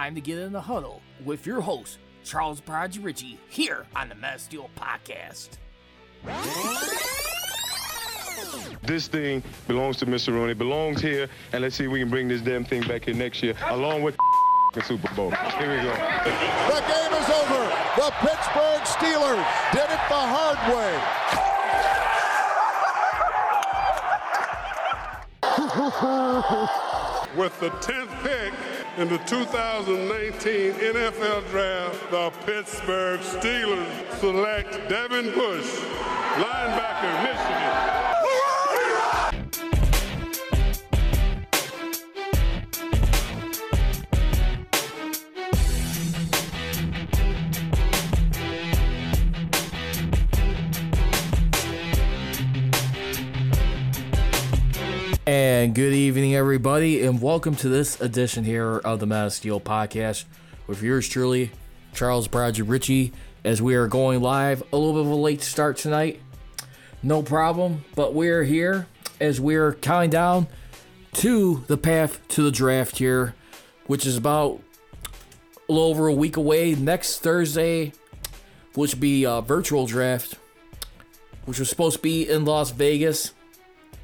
time to get in the huddle with your host, Charles Brodge Richey, here on the Men of Steel Podcast. This thing belongs to Mr. Rooney, belongs here, and let's see if we can bring this damn thing back here next year, along with the Super Bowl. Here we go. The game is over. The Pittsburgh Steelers did it the hard way. With the 10th pick in the 2019 NFL Draft, the Pittsburgh Steelers select Devin Bush, linebacker, Michigan. And good evening, everybody, and welcome to this edition here of the Men of Steel Podcast with yours truly, Charles Brodger Richey, as we are going live. A little bit of a late start tonight. No problem, but we're here as we're counting down to the path to the draft here, which is about a little over a week away. Next Thursday, which will be a virtual draft, which was supposed to be in Las Vegas.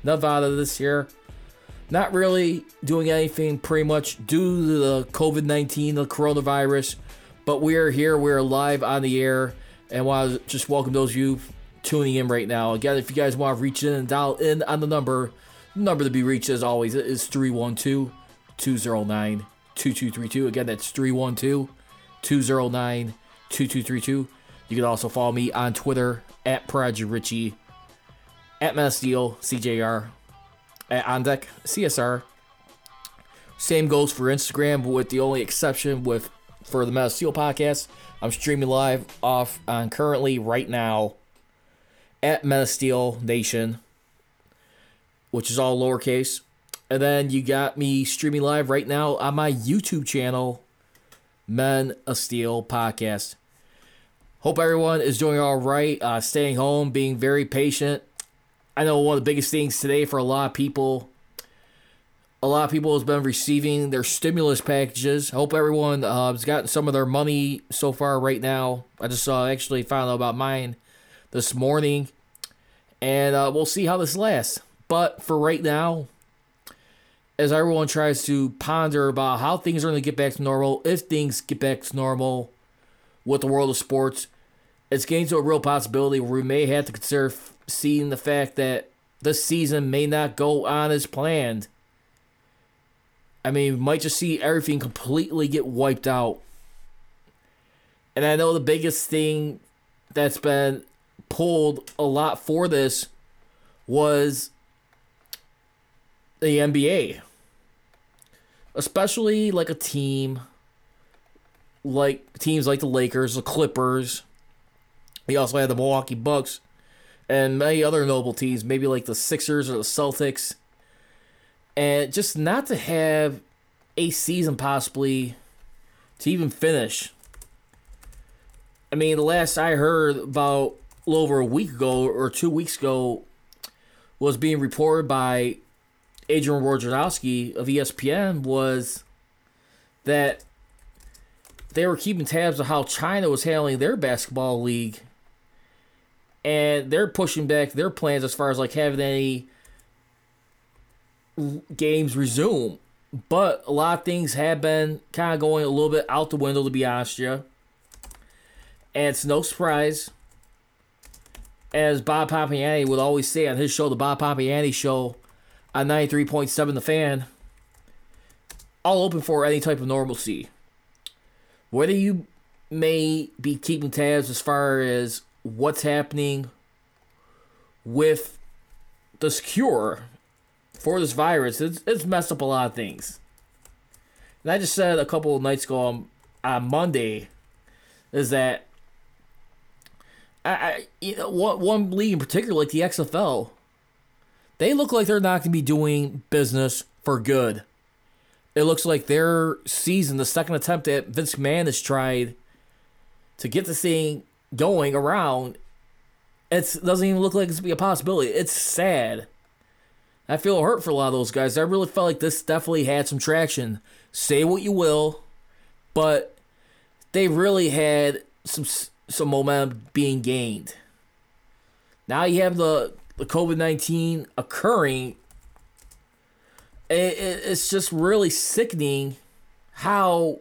Nevada this year. Not really doing anything pretty much due to the COVID 19, the coronavirus, but we're here, we're live on the air, and want to just welcome those of you tuning in right now. Again, if you guys want to reach in and dial in on the number, the number to be reached as always is 312 209 2232. Again, that's 312 209 2232. You can also follow me on Twitter at Prodigy Richey at Steel, CJR, On Deck, CSR. Same goes for Instagram, with the only exception with for the Men of Steel podcast. I'm streaming live off on currently right now at Meta Steel Nation, which is all lowercase. And then you got me streaming live right now on my YouTube channel, Men of Steel Podcast. Hope everyone is doing all right, uh, staying home, being very patient. I know one of the biggest things today for a lot of people, a lot of people has been receiving their stimulus packages. I Hope everyone uh, has gotten some of their money so far right now. I just uh, actually found out about mine this morning, and uh, we'll see how this lasts. But for right now, as everyone tries to ponder about how things are going to get back to normal, if things get back to normal with the world of sports, it's getting to a real possibility where we may have to consider seeing the fact that the season may not go on as planned. I mean, might just see everything completely get wiped out. And I know the biggest thing that's been pulled a lot for this was the NBA. Especially like a team like teams like the Lakers, the Clippers. We also had the Milwaukee Bucks and many other notable teams, maybe like the Sixers or the Celtics. And just not to have a season possibly to even finish. I mean, the last I heard about a little over a week ago or two weeks ago was being reported by Adrian Wojnarowski of ESPN was that they were keeping tabs of how China was handling their basketball league. And they're pushing back their plans as far as like having any games resume. But a lot of things have been kind of going a little bit out the window, to be honest with you. And it's no surprise, as Bob Pompeani would always say on his show, the Bob Pompeani Show on 93.7 The Fan, all open for any type of normalcy whether you may be keeping tabs as far as what's happening with this cure for this virus, it's, it's messed up a lot of things. And I just said a couple nights ago on, on Monday is that I, I you know one one league in particular, like the XFL, they look like they're not going to be doing business for good it looks like their season, the second attempt that Vince McMahon has tried to get this thing going around, it doesn't even look like it's be a possibility. It's sad. I feel hurt for a lot of those guys. I really felt like this definitely had some traction. Say what you will, but they really had some some momentum being gained. Now you have the the COVID nineteen occurring. It, it, it's just really sickening how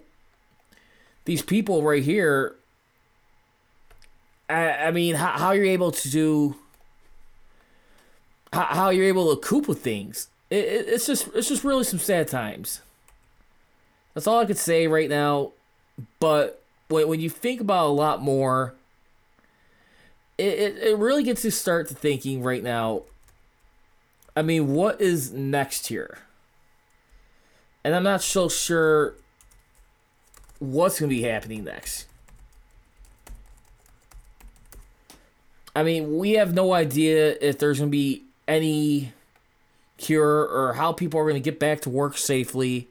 these people right here. I, I mean, how, how you're able to do. How, how you're able to cope with things. It, it, it's just it's just really some sad times. That's all I could say right now. But when, when you think about a lot more, it, it, it really gets you start to thinking right now. I mean, what is next here? And I'm not so sure what's going to be happening next. I mean, we have no idea if there's going to be any cure or how people are going to get back to work safely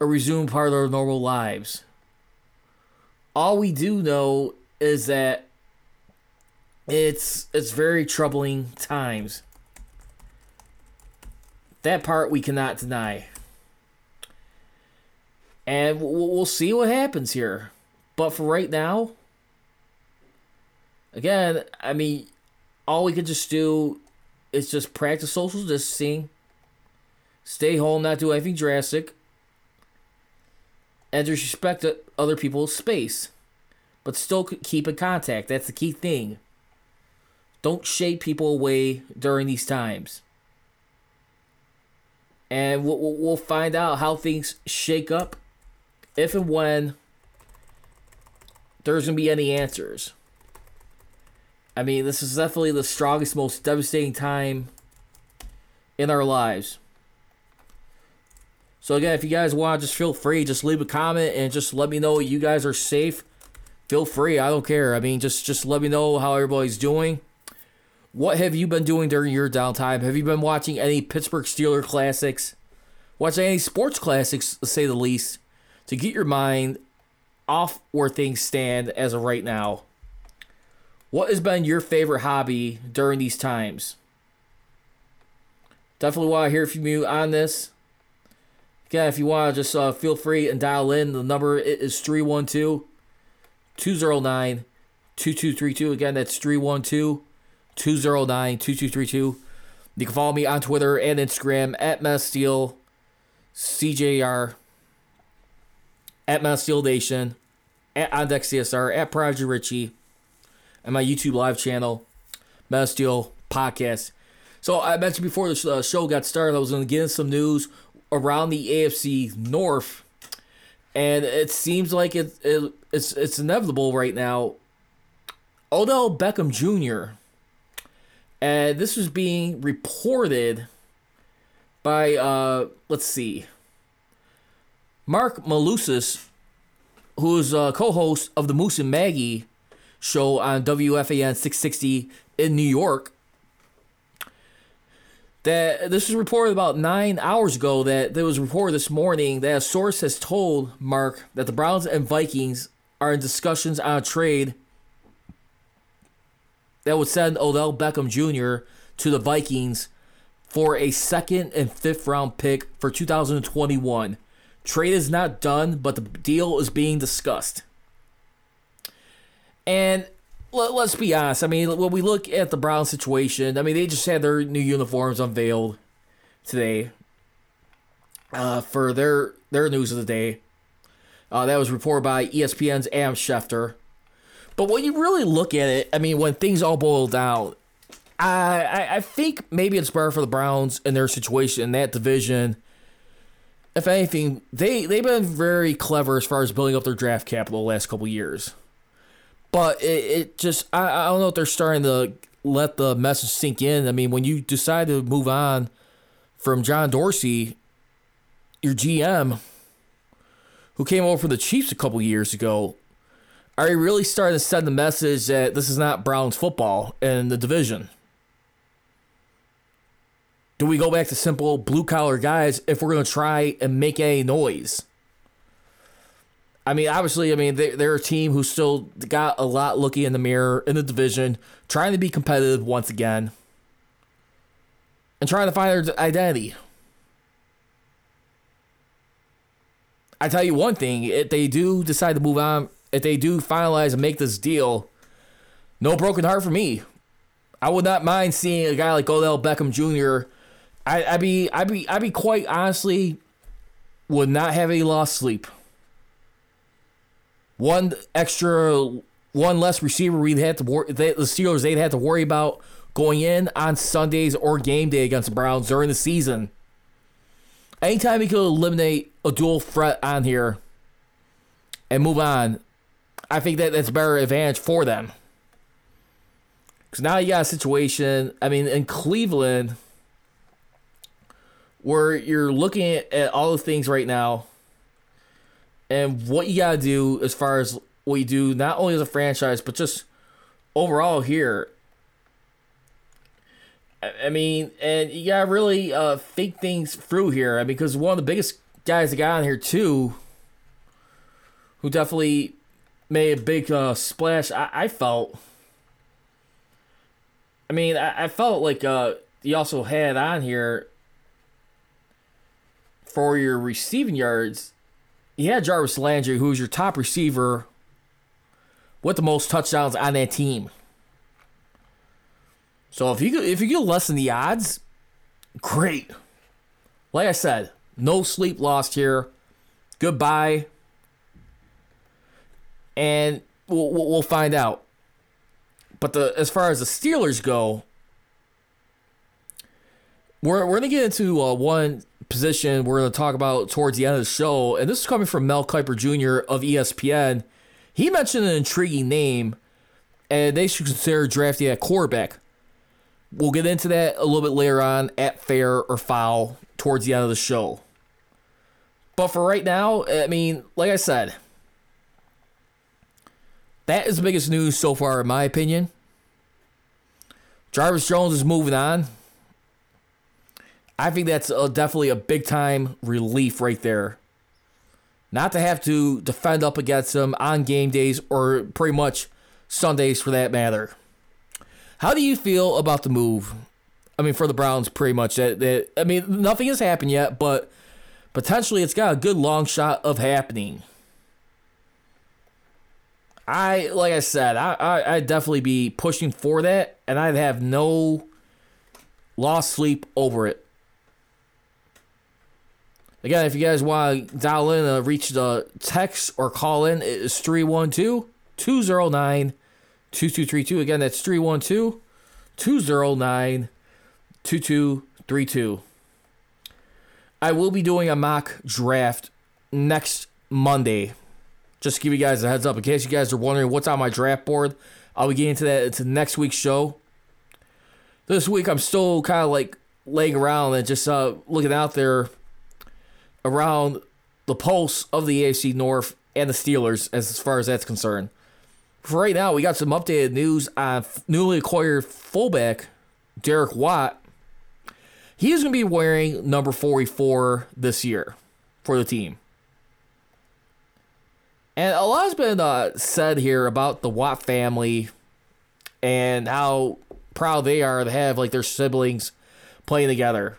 or resume part of their normal lives. All we do know is that it's it's very troubling times. That part we cannot deny. And we'll see what happens here. But for right now, again, I mean, all we can just do is just practice social distancing, stay home, not do anything drastic, and respect other people's space, but still keep in contact. That's the key thing. Don't shade people away during these times. And we'll, we'll find out how things shake up if and when there's going to be any answers. I mean, this is definitely the strongest, most devastating time in our lives. So again, if you guys want, just feel free, just leave a comment and just let me know you guys are safe. Feel free, I don't care. I mean, just just let me know how everybody's doing. What have you been doing during your downtime? Have you been watching any Pittsburgh Steeler classics? Watching any sports classics, to say the least, to get your mind off where things stand as of right now. What has been your favorite hobby during these times? Definitely want to hear from you on this. Again, if you want to just uh, feel free and dial in. The number is 312 209 2232. Again, that's 312 209 2232. You can follow me on Twitter and Instagram at Masteel, CJR, at Masteel Nation, at OnDeckCSR, at Prodigy Richey, and my YouTube live channel, Masteel Podcast. So I mentioned before the uh, show got started, I was going to get some news around the AFC North, and it seems like it, it it's it's inevitable right now. Odell Beckham Jr. And this was being reported by uh let's see. Marc Malusis, who's a co-host of the Moose and Maggie show on WFAN 660 in New York, that this was reported about nine hours ago that there was reported this morning that a source has told Marc that the Browns and Vikings are in discussions on a trade that would send Odell Beckham Jr. to the Vikings for a second and fifth round pick for 2021. Trade is not done, but the deal is being discussed. And let, us be honest. I mean, when we look at the Brown situation, I mean, they just had their new uniforms unveiled today uh, for their their news of the day. Uh, that was reported by ESPN's Adam Schefter. But when you really look at it, I mean, when things all boil down, I, I, I think maybe it's better for the Browns in their situation in that division. If anything, they they've been very clever as far as building up their draft capital the last couple years. But it, it just I, I don't know if they're starting to let the message sink in. I mean, when you decide to move on from John Dorsey, your GM, who came over from the Chiefs a couple years ago, are you really starting to send the message that this is not Browns football in the division? Do we go back to simple blue collar guys if we're going to try and make any noise? I mean, obviously, I mean they, they're a team who still got a lot looking in the mirror in the division, trying to be competitive once again, and trying to find their identity. I tell you one thing: if they do decide to move on, if they do finalize and make this deal, no broken heart for me. I would not mind seeing a guy like Odell Beckham Jr. I, I'd be, I'd be, I'd be quite honestly, would not have any lost sleep. One extra, one less receiver we'd have to worry. The Steelers they'd have to worry about going in on Sundays or game day against the Browns during the season. Anytime you could eliminate a dual threat on here and move on, I think that that's better advantage for them. Because now you got a situation, I mean, in Cleveland, where you're looking at all the things right now and what you got to do as far as what you do, not only as a franchise, but just overall here. I mean, and you got to really uh, think things through here. Because one of the biggest guys that got on here, too, who definitely made a big uh, splash, I, I felt I mean, I, I felt like uh, you also had on here for your receiving yards. You had Jarvis Landry, who's your top receiver with the most touchdowns on that team. So if you if you get less than the odds, great. Like I said, no sleep lost here. Goodbye. And we'll, we'll find out. But the as far as the Steelers go, we're we're gonna get into uh, one position we're gonna talk about towards the end of the show, and this is coming from Mel Kiper Jr. of ESPN. He mentioned an intriguing name, and they should consider drafting a quarterback. We'll get into that a little bit later on at fair or foul towards the end of the show. But for right now, I mean, like I said, that is the biggest news so far, in my opinion. Jarvis Jones is moving on. I think that's a, definitely a big time relief right there. Not to have to defend up against him on game days or pretty much Sundays for that matter. How do you feel about the move? I mean, for the Browns, pretty much. That, that I mean, nothing has happened yet, but potentially it's got a good long shot of happening. I like I said, I, I I'd definitely be pushing for that, and I'd have no lost sleep over it. Again, if you guys want to dial in, reach the text or call in, it is 312 209 2232. Again, that's 312 209 2232. I will be doing a mock draft next Monday. Just to give you guys a heads up, in case you guys are wondering what's on my draft board, I'll be getting to that into next week's show. This week, I'm still kind of like laying around and just uh, looking out there around the pulse of the AFC North and the Steelers as far as that's concerned. For right now, we got some updated news on newly acquired fullback Derek Watt. He's going to be wearing number 44 this year for the team. And a lot has been uh, said here about the Watt family and how proud they are to have like their siblings playing together.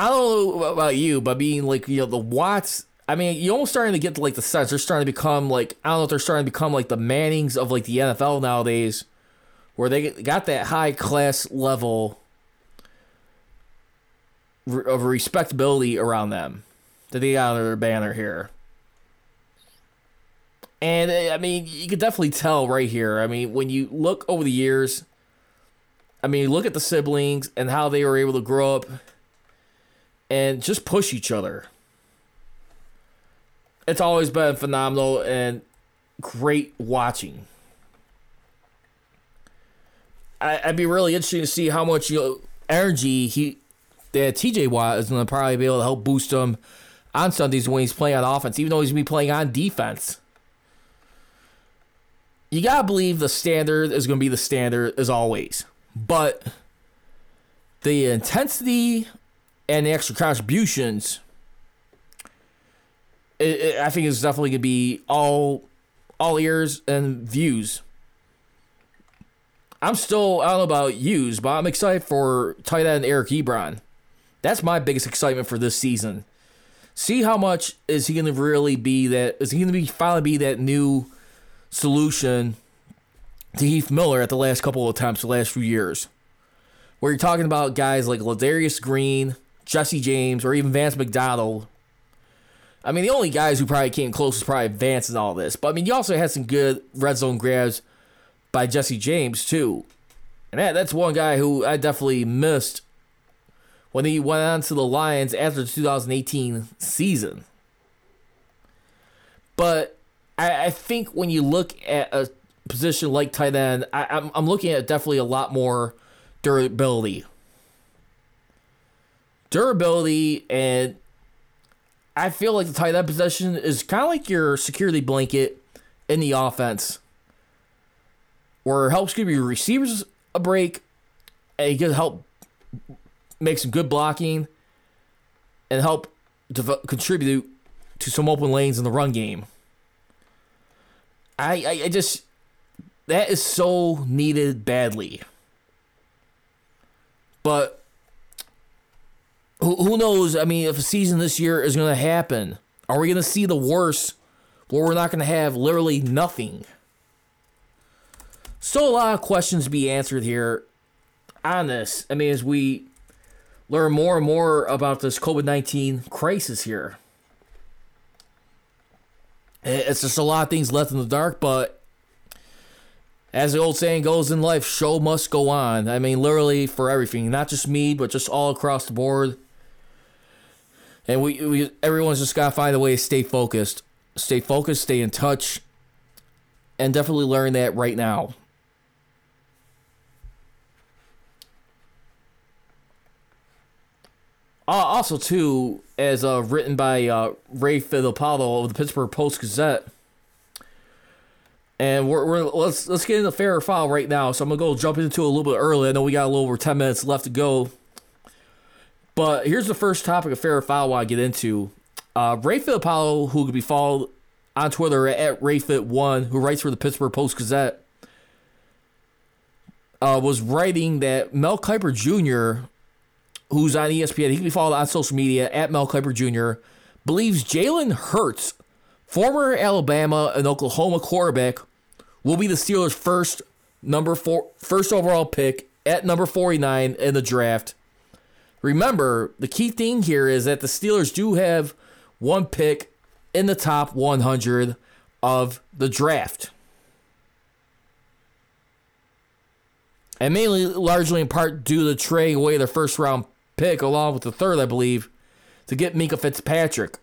I don't know about you, but being like you know the Watts, I mean, you're almost starting to get to like the sense they're starting to become like I don't know if they're starting to become like the Mannings of like the NFL nowadays, where they got that high class level of respectability around them that they got under their banner here. And uh, I mean, you could definitely tell right here. I mean, when you look over the years, I mean, look at the siblings and how they were able to grow up and just push each other. It's always been phenomenal and great watching. I, would be really interested to see how much you energy he that TJ Watt is going to probably be able to help boost him on Sundays when he's playing on offense, even though he's going to be playing on defense. You got to believe the standard is going to be the standard as always. But the intensity and the extra contributions, it, it, I think is definitely to be all all ears and views. I'm still, I don't know about yous, but I'm excited for tight end Eric Ebron. That's my biggest excitement for this season See how much is he to really be that? Is he to be finally be that new solution to Heath Miller at the last couple of times, the last few years, where you're talking about guys like Ladarius Green, Jesse James, or even Vance McDonald. I mean, the only guys who probably came close was probably Vance and all this. But I mean, you also had some good red zone grabs by Jesse James too, and that, that's one guy who I definitely missed when he went on to the Lions after the 2018 season. But I, I think when you look at a position like tight end, I, I'm, I'm looking at definitely a lot more durability. Durability, and I feel like the tight end position is kind of like your security blanket in the offense, where it helps give your receivers a break, and you can help make some good blocking, and help dev- contribute to some open lanes in the run game. I, I, I just that is so needed badly. But who, who knows? I mean, if a season this year is going to happen, are we going to see the worst where we're not going to have literally nothing? So, a lot of questions to be answered here on this. I mean, as we learn more and more about this COVID 19 crisis here. It's just a lot of things left in the dark, but as the old saying goes in life, show must go on. I mean, literally for everything, not just me, but just all across the board. And we, we everyone's just gotta find a way to stay focused, stay focused, stay in touch, and definitely learn that right now. Uh, also, too, as uh, written by uh, Ray Fittipaldo of the Pittsburgh Post Gazette. And we're, we're let's let's get into fair or foul right now. So I'm gonna go jump into it a little bit early. I know we got a little over ten minutes left to go. But here's the first topic of fair foul I want to get into. Uh, Ray Fittipaldo, who could be followed on Twitter at RayFit1, who writes for the Pittsburgh Post Gazette, uh, was writing that Mel Kiper Jr who's on ESPN, he can be followed on social media at Mel Kiper Jr., believes Jalen Hurts, former Alabama and Oklahoma quarterback, will be the Steelers' first number four, first overall pick at number 49 in the draft. Remember, the key thing here is that the Steelers do have one pick in the top 100 of the draft. And mainly, largely in part due to trading away their first round pick, along with the third, I believe, to get Minkah Fitzpatrick.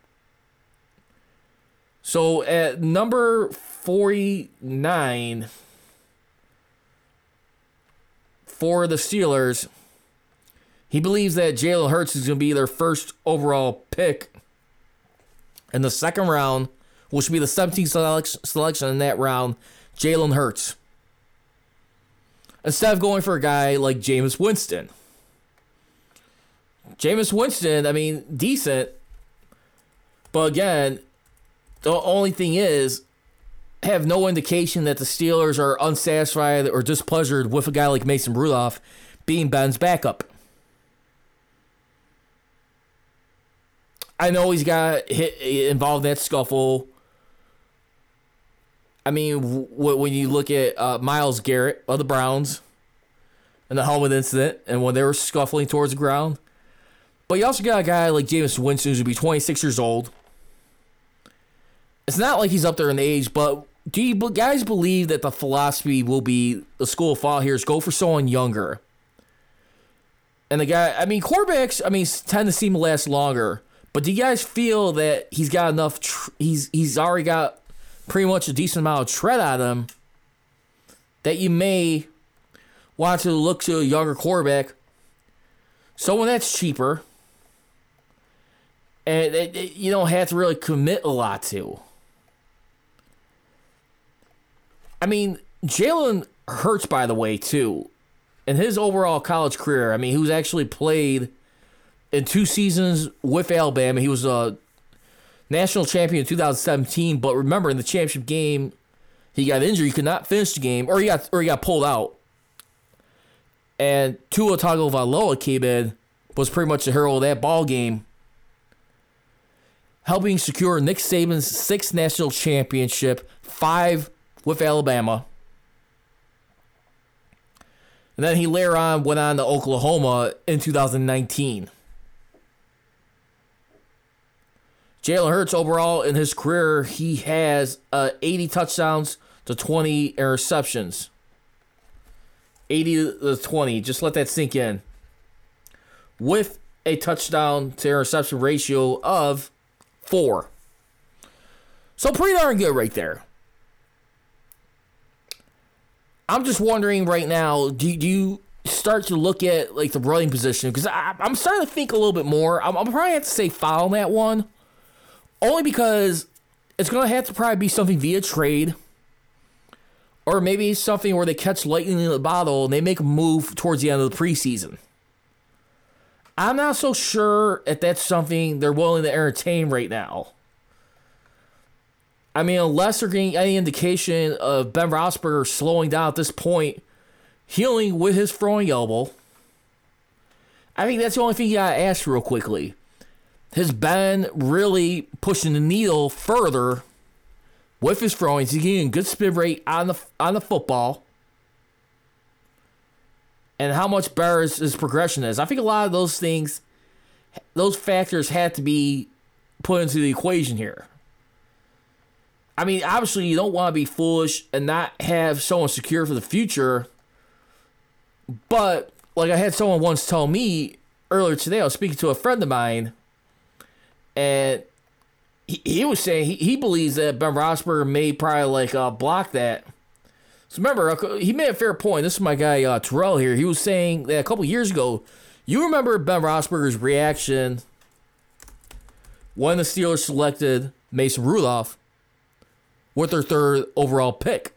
So at number 49 for the Steelers, he believes that Jalen Hurts is going to be their first overall pick in the second round, which will be the 17th selection in that round, Jalen Hurts. Instead of going for a guy like Jameis Winston. Jameis Winston, I mean, decent. But again, the only thing is, have no indication that the Steelers are unsatisfied or displeasured with a guy like Mason Rudolph being Ben's backup. I know he's got hit involved in that scuffle. I mean, when you look at uh, Myles Garrett of the Browns and the helmet incident, and when they were scuffling towards the ground, but you also got a guy like Jameis Winston who's be 26 years old. It's not like he's up there in age, but do you guys believe that the philosophy will be the school of thought here is go for someone younger? And the guy, I mean, quarterbacks, I mean, tend to seem to last longer. But do you guys feel that he's got enough? Tr- he's he's already got pretty much a decent amount of tread on him that you may want to look to a younger quarterback, someone that's cheaper, and it, it, you don't have to really commit a lot to. I mean, Jalen Hurts, by the way, too, in his overall college career. I mean, was actually played in two seasons with Alabama. He was a national champion in 2017. But remember, in the championship game, he got injured. He could not finish the game, or he got or he got pulled out. And Tua Tagovailoa came in, was pretty much the hero of that ball game helping secure Nick Saban's sixth national championship, five with Alabama. And then he later on went on to Oklahoma in 2019. Jalen Hurts overall in his career, he has uh, 80 touchdowns to 20 interceptions. 80 to 20. Just let that sink in. With a touchdown to interception ratio of four. So pretty darn good right there. I'm just wondering right now, do, do you start to look at like the running position? Because I'm starting to think a little bit more. I'm, I'm probably have to say foul on that one. Only because it's going to have to probably be something via trade. Or maybe something where they catch lightning in the bottle and they make a move towards the end of the preseason. I'm not so sure if that's something they're willing to entertain right now. I mean, unless they're getting any indication of Ben Roethlisberger slowing down at this point, healing with his throwing elbow. I think that's the only thing you gotta ask real quickly. Has Ben really pushing the needle further with his throwing? He's he getting good spin rate on the on the football? And how much better his, his progression is? I think a lot of those things, those factors had to be put into the equation here. I mean, obviously, you don't want to be foolish and not have someone secure for the future. But, like I had someone once tell me earlier today, I was speaking to a friend of mine, and he, he was saying he, he believes that Ben Roethlisberger may probably like uh, block that. So remember, he made a fair point. This is my guy uh, Terrell here. He was saying that a couple years ago, you remember Ben Roethlisberger's reaction when the Steelers selected Mason Rudolph with their third overall pick.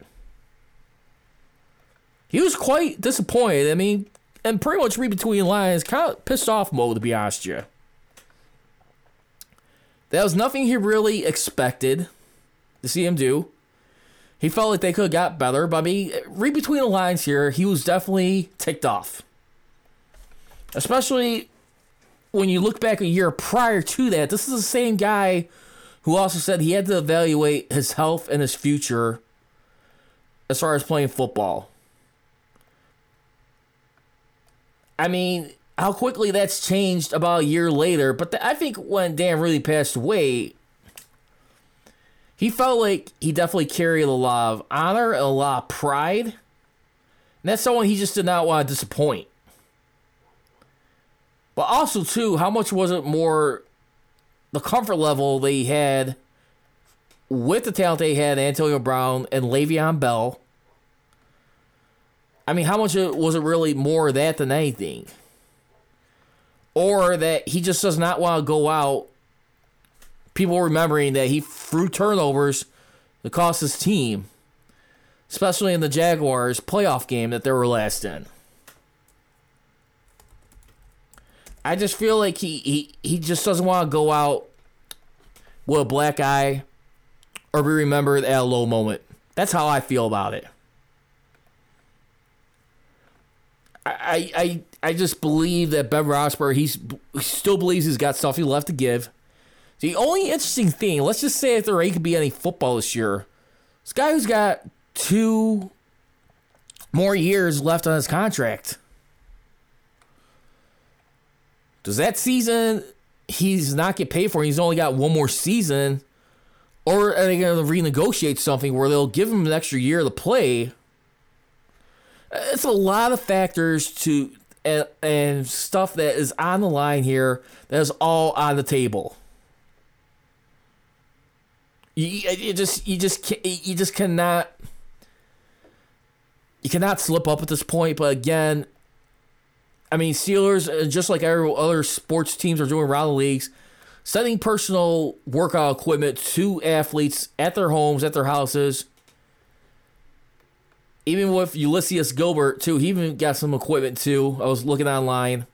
He was quite disappointed. I mean, and pretty much read between lines, kind of pissed off mode, to be honest with you. That was nothing he really expected to see him do. He felt like they could have got better, but I mean, read between the lines here, he was definitely ticked off. Especially when you look back a year prior to that, this is the same guy who also said he had to evaluate his health and his future as far as playing football. I mean, how quickly that's changed about a year later, but the, I think when Dan really passed away, he felt like he definitely carried a lot of honor a lot of pride. And that's someone he just did not want to disappoint. But also, too, how much was it more the comfort level they had with the talent they had, Antonio Brown and Le'Veon Bell. I mean, how much was it really more that than anything? Or that he just does not want to go out, people remembering that he threw turnovers that cost his team, especially in the Jaguars playoff game that they were last in. I just feel like he, he, he just doesn't want to go out with a black eye or be remembered at a low moment. That's how I feel about it. I I I just believe that Ben Roethlisberger he's he still believes he's got something left to give. The only interesting thing, let's just say if there ain't gonna be any football this year, this guy who's got two more years left on his contract. Does that season he's not get paid for? He's only got one more season, or are they going to renegotiate something where they'll give him an extra year to play? It's a lot of factors to and, and stuff that is on the line here that is all on the table. You, you just you just you just cannot you cannot slip up at this point. But again, I mean, Steelers, uh, just like every other sports teams are doing around the leagues, sending personal workout equipment to athletes at their homes, at their houses. Even with Ulysees Gilbert, too, he even got some equipment, too. I was looking online.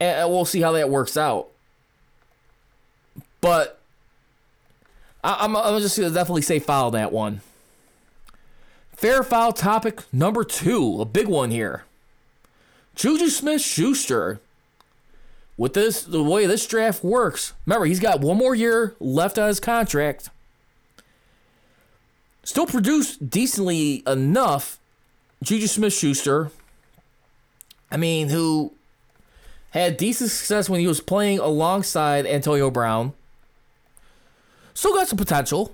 And we'll see how that works out. But I'm, I'm just to definitely say foul that one. Fair foul topic number two, a big one here. Juju Smith Schuster with this the way this draft works, remember he's got one more year left on his contract. Still produced decently enough. Juju Smith Schuster, I mean, who had decent success when he was playing alongside Antonio Brown. Still got some potential.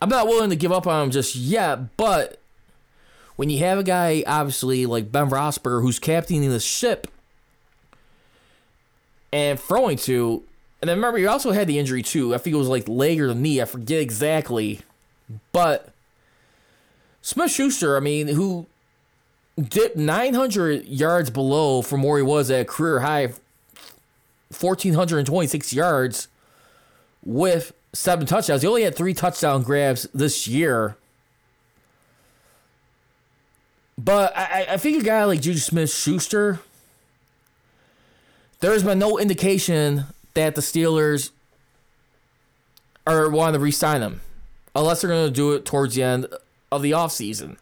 I'm not willing to give up on him just yet, but when you have a guy, obviously, like Ben Roethlisberger, who's captaining the ship and throwing to, and then remember, he also had the injury too. I think it was like leg or the knee. I forget exactly. But Smith Schuster, I mean, who dipped 900 yards below from where he was at career high 1,426 yards with seven touchdowns. He only had three touchdown grabs this year. But I, I think a guy like Juju Smith Schuster, there's been no indication that the Steelers are wanting to re sign him unless they're going to do it towards the end of the offseason.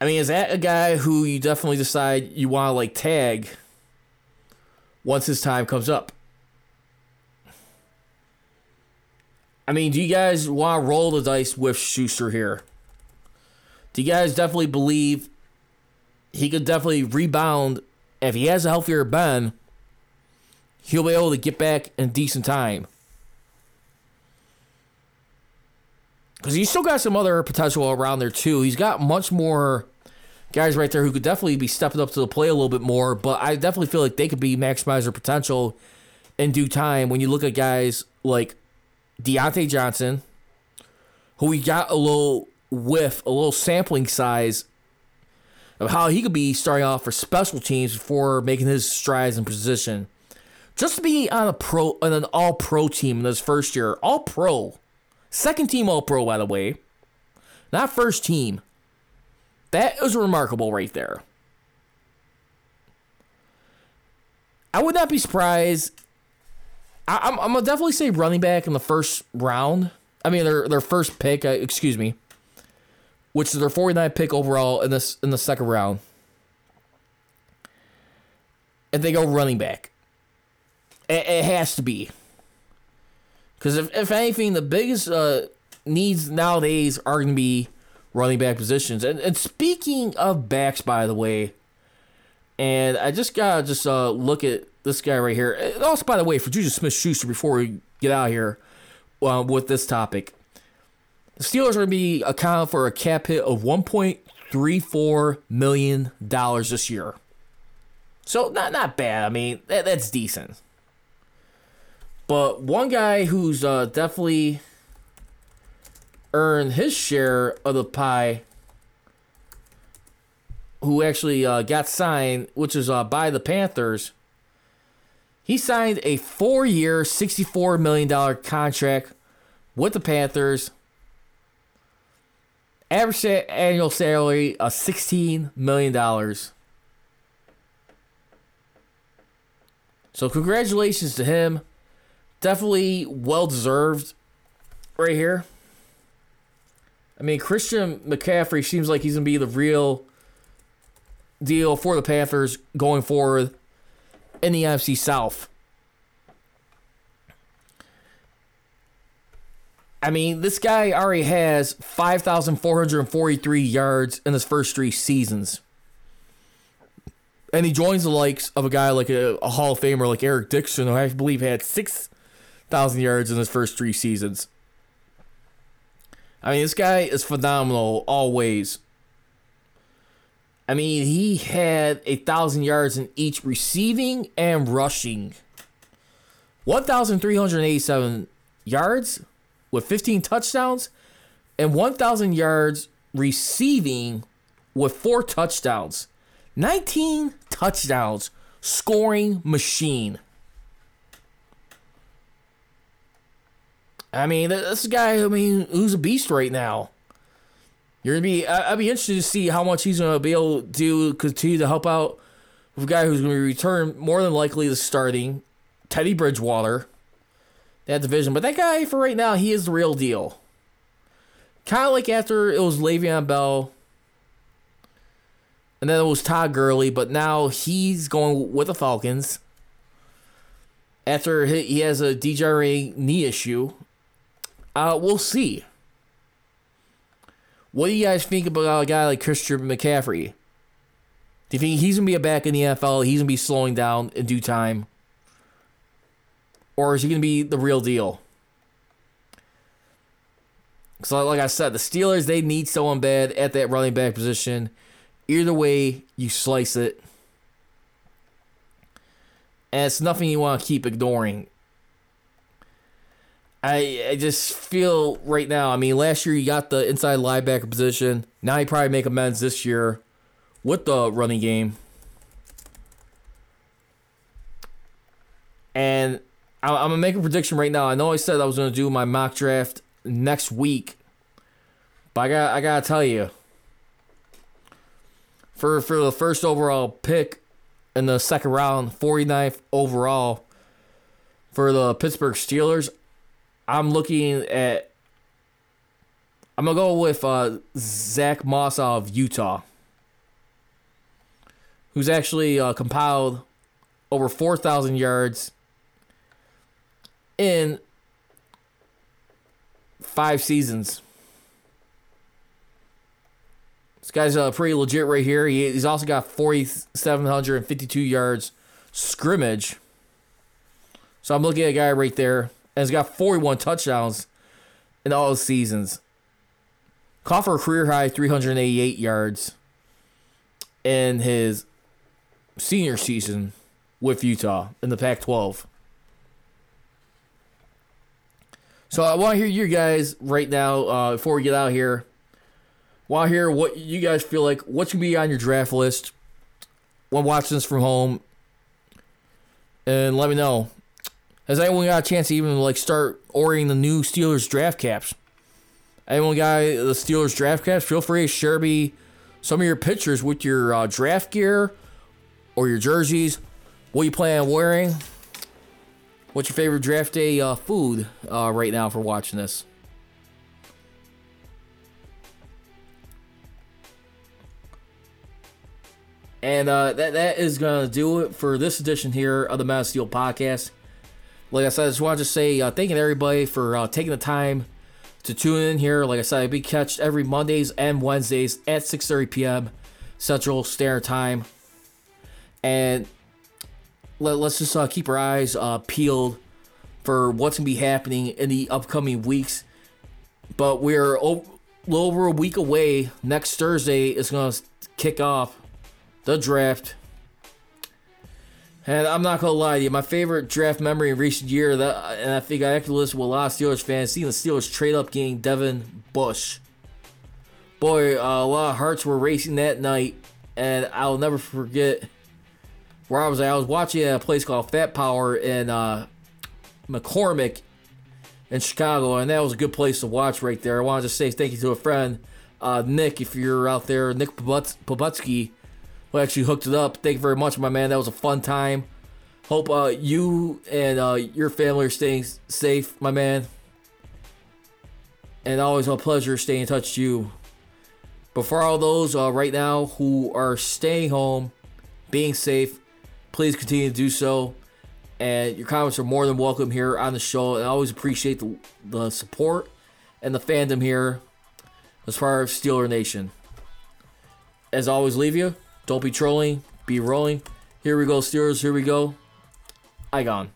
I mean, is that a guy who you definitely decide you want to like tag once his time comes up? I mean, do you guys want to roll the dice with Schuster here? Do you guys definitely believe he could definitely rebound if he has a healthier Ben? He'll be able to get back in decent time. Because he's still got some other potential around there too. He's got much more guys right there who could definitely be stepping up to the play a little bit more. But I definitely feel like they could be maximize their potential in due time. When you look at guys like Diontae Johnson, who we got a little whiff, a little sampling size of how he could be starting off for special teams before making his strides in position. Just to be on a pro on an all pro team in his first year. All pro. Second team all pro, by the way. Not first team. That is remarkable right there. I would not be surprised. I, am I'm gonna definitely say running back in the first round. I mean, their their first pick. Uh, excuse me, which is their 49 pick overall in this in the second round. And they go running back. It, it has to be. Because if, if anything, the biggest uh, needs nowadays are going to be running back positions. And, and speaking of backs, by the way, and I just gotta just uh, look at this guy right here. And also, by the way, for Juju Smith Schuster, before we get out here uh, with this topic, the Steelers are going to be accounted for a cap hit of $1.34 million this year. So, not, not bad. I mean, that, that's decent. But one guy who's uh, definitely earned his share of the pie, who actually uh, got signed, which is uh, by the Panthers. He signed a four year, $64 million contract with the Panthers. Average annual salary of $16 million. So, congratulations to him. Definitely well deserved right here. I mean, Christian McCaffrey seems like he's going to be the real deal for the Panthers going forward in the NFC South. I mean, this guy already has 5,443 yards in his first three seasons. And he joins the likes of a guy like a, a Hall of Famer like Eric Dixon, who I believe had 6,000 yards in his first three seasons. I mean, this guy is phenomenal always. I mean, he had a thousand yards in each receiving and rushing. 1,387 yards with 15 touchdowns and 1,000 yards receiving with four touchdowns. 19 touchdowns, scoring machine. I mean, this guy, I mean, who's a beast right now. You're gonna be. I'd be interested to see how much he's gonna be able to continue to help out with a guy who's gonna return more than likely to starting, Teddy Bridgewater, that division. But that guy, for right now, he is the real deal. Kind of like after it was Le'Veon Bell, and then it was Todd Gurley, but now he's going with the Falcons. After he has a degenerating knee issue, uh, we'll see. What do you guys think about a guy like Christian McCaffrey? Do you think he's gonna be a back in the NFL? He's gonna be slowing down in due time, or is he gonna be the real deal? So, like I said, the Steelers they need someone bad at that running back position. Either way, you slice it, and it's nothing you want to keep ignoring. I I just feel right now. I mean, last year you got the inside linebacker position. Now you probably make amends this year with the running game. And I- I'm gonna make a prediction right now. I know I said I was gonna do my mock draft next week, but I got I gotta tell you, for for the first overall pick in the second round, 49th overall for the Pittsburgh Steelers, I'm looking at. I'm gonna go with uh, Zach Moss of Utah, who's actually uh, compiled over 4,000 yards in five seasons. This guy's uh, pretty legit right here. He, he's also got 4,752 yards scrimmage. So I'm looking at a guy right there, and he's got 41 touchdowns in all his seasons. Caught for a career high 388 yards in his senior season with Utah in the Pac 12. So I want to hear you guys right now uh, before we get out here. Want to hear what you guys feel like? What's gonna be on your draft list when watching this from home? And let me know. Has anyone got a chance to even like start ordering the new Steelers draft caps? Anyone got the Steelers draft caps? Feel free to share me some of your pictures with your uh, draft gear or your jerseys. What you plan on wearing? What's your favorite draft day uh, food uh, right now for watching this? And uh, that that is gonna do it for this edition here of the Men of Steel podcast. Like I said, I just want to say uh, thanking everybody for uh, taking the time to tune in here. Like I said, I'll be catched every Mondays and Wednesdays at 6:30 p.m. Central Standard Time. And let, us just uh, keep our eyes uh, peeled for what's to be happening in the upcoming weeks. But we're little over a week away. Next Thursday is to kick off the draft. And I'm not gonna lie to you, my favorite draft memory in recent year that, and I think I actually listen with a lot of Steelers fans, seeing the Steelers trade up getting Devin Bush. Boy, uh, a lot of hearts were racing that night, and I'll never forget where I was. I was watching at a place called Fat Pour in uh, McCormick in Chicago, and that was a good place to watch right there. I wanted to say thank you to a friend, uh, Nick, if you're out there, Nick Pobutsky who actually hooked it up. Thank you very much, my man. That was a fun time. Hope uh, you and uh, your family are staying safe, my man. And always a pleasure staying in touch with you. But for all those uh, right now who are staying home, being safe, please continue to do so. And your comments are more than welcome here on the show. And I always appreciate the, the support and the fandom here as far as Steeler Nation. As always, leave you don't be trolling, be rolling. Here we go, Steelers. Here we go. I gone.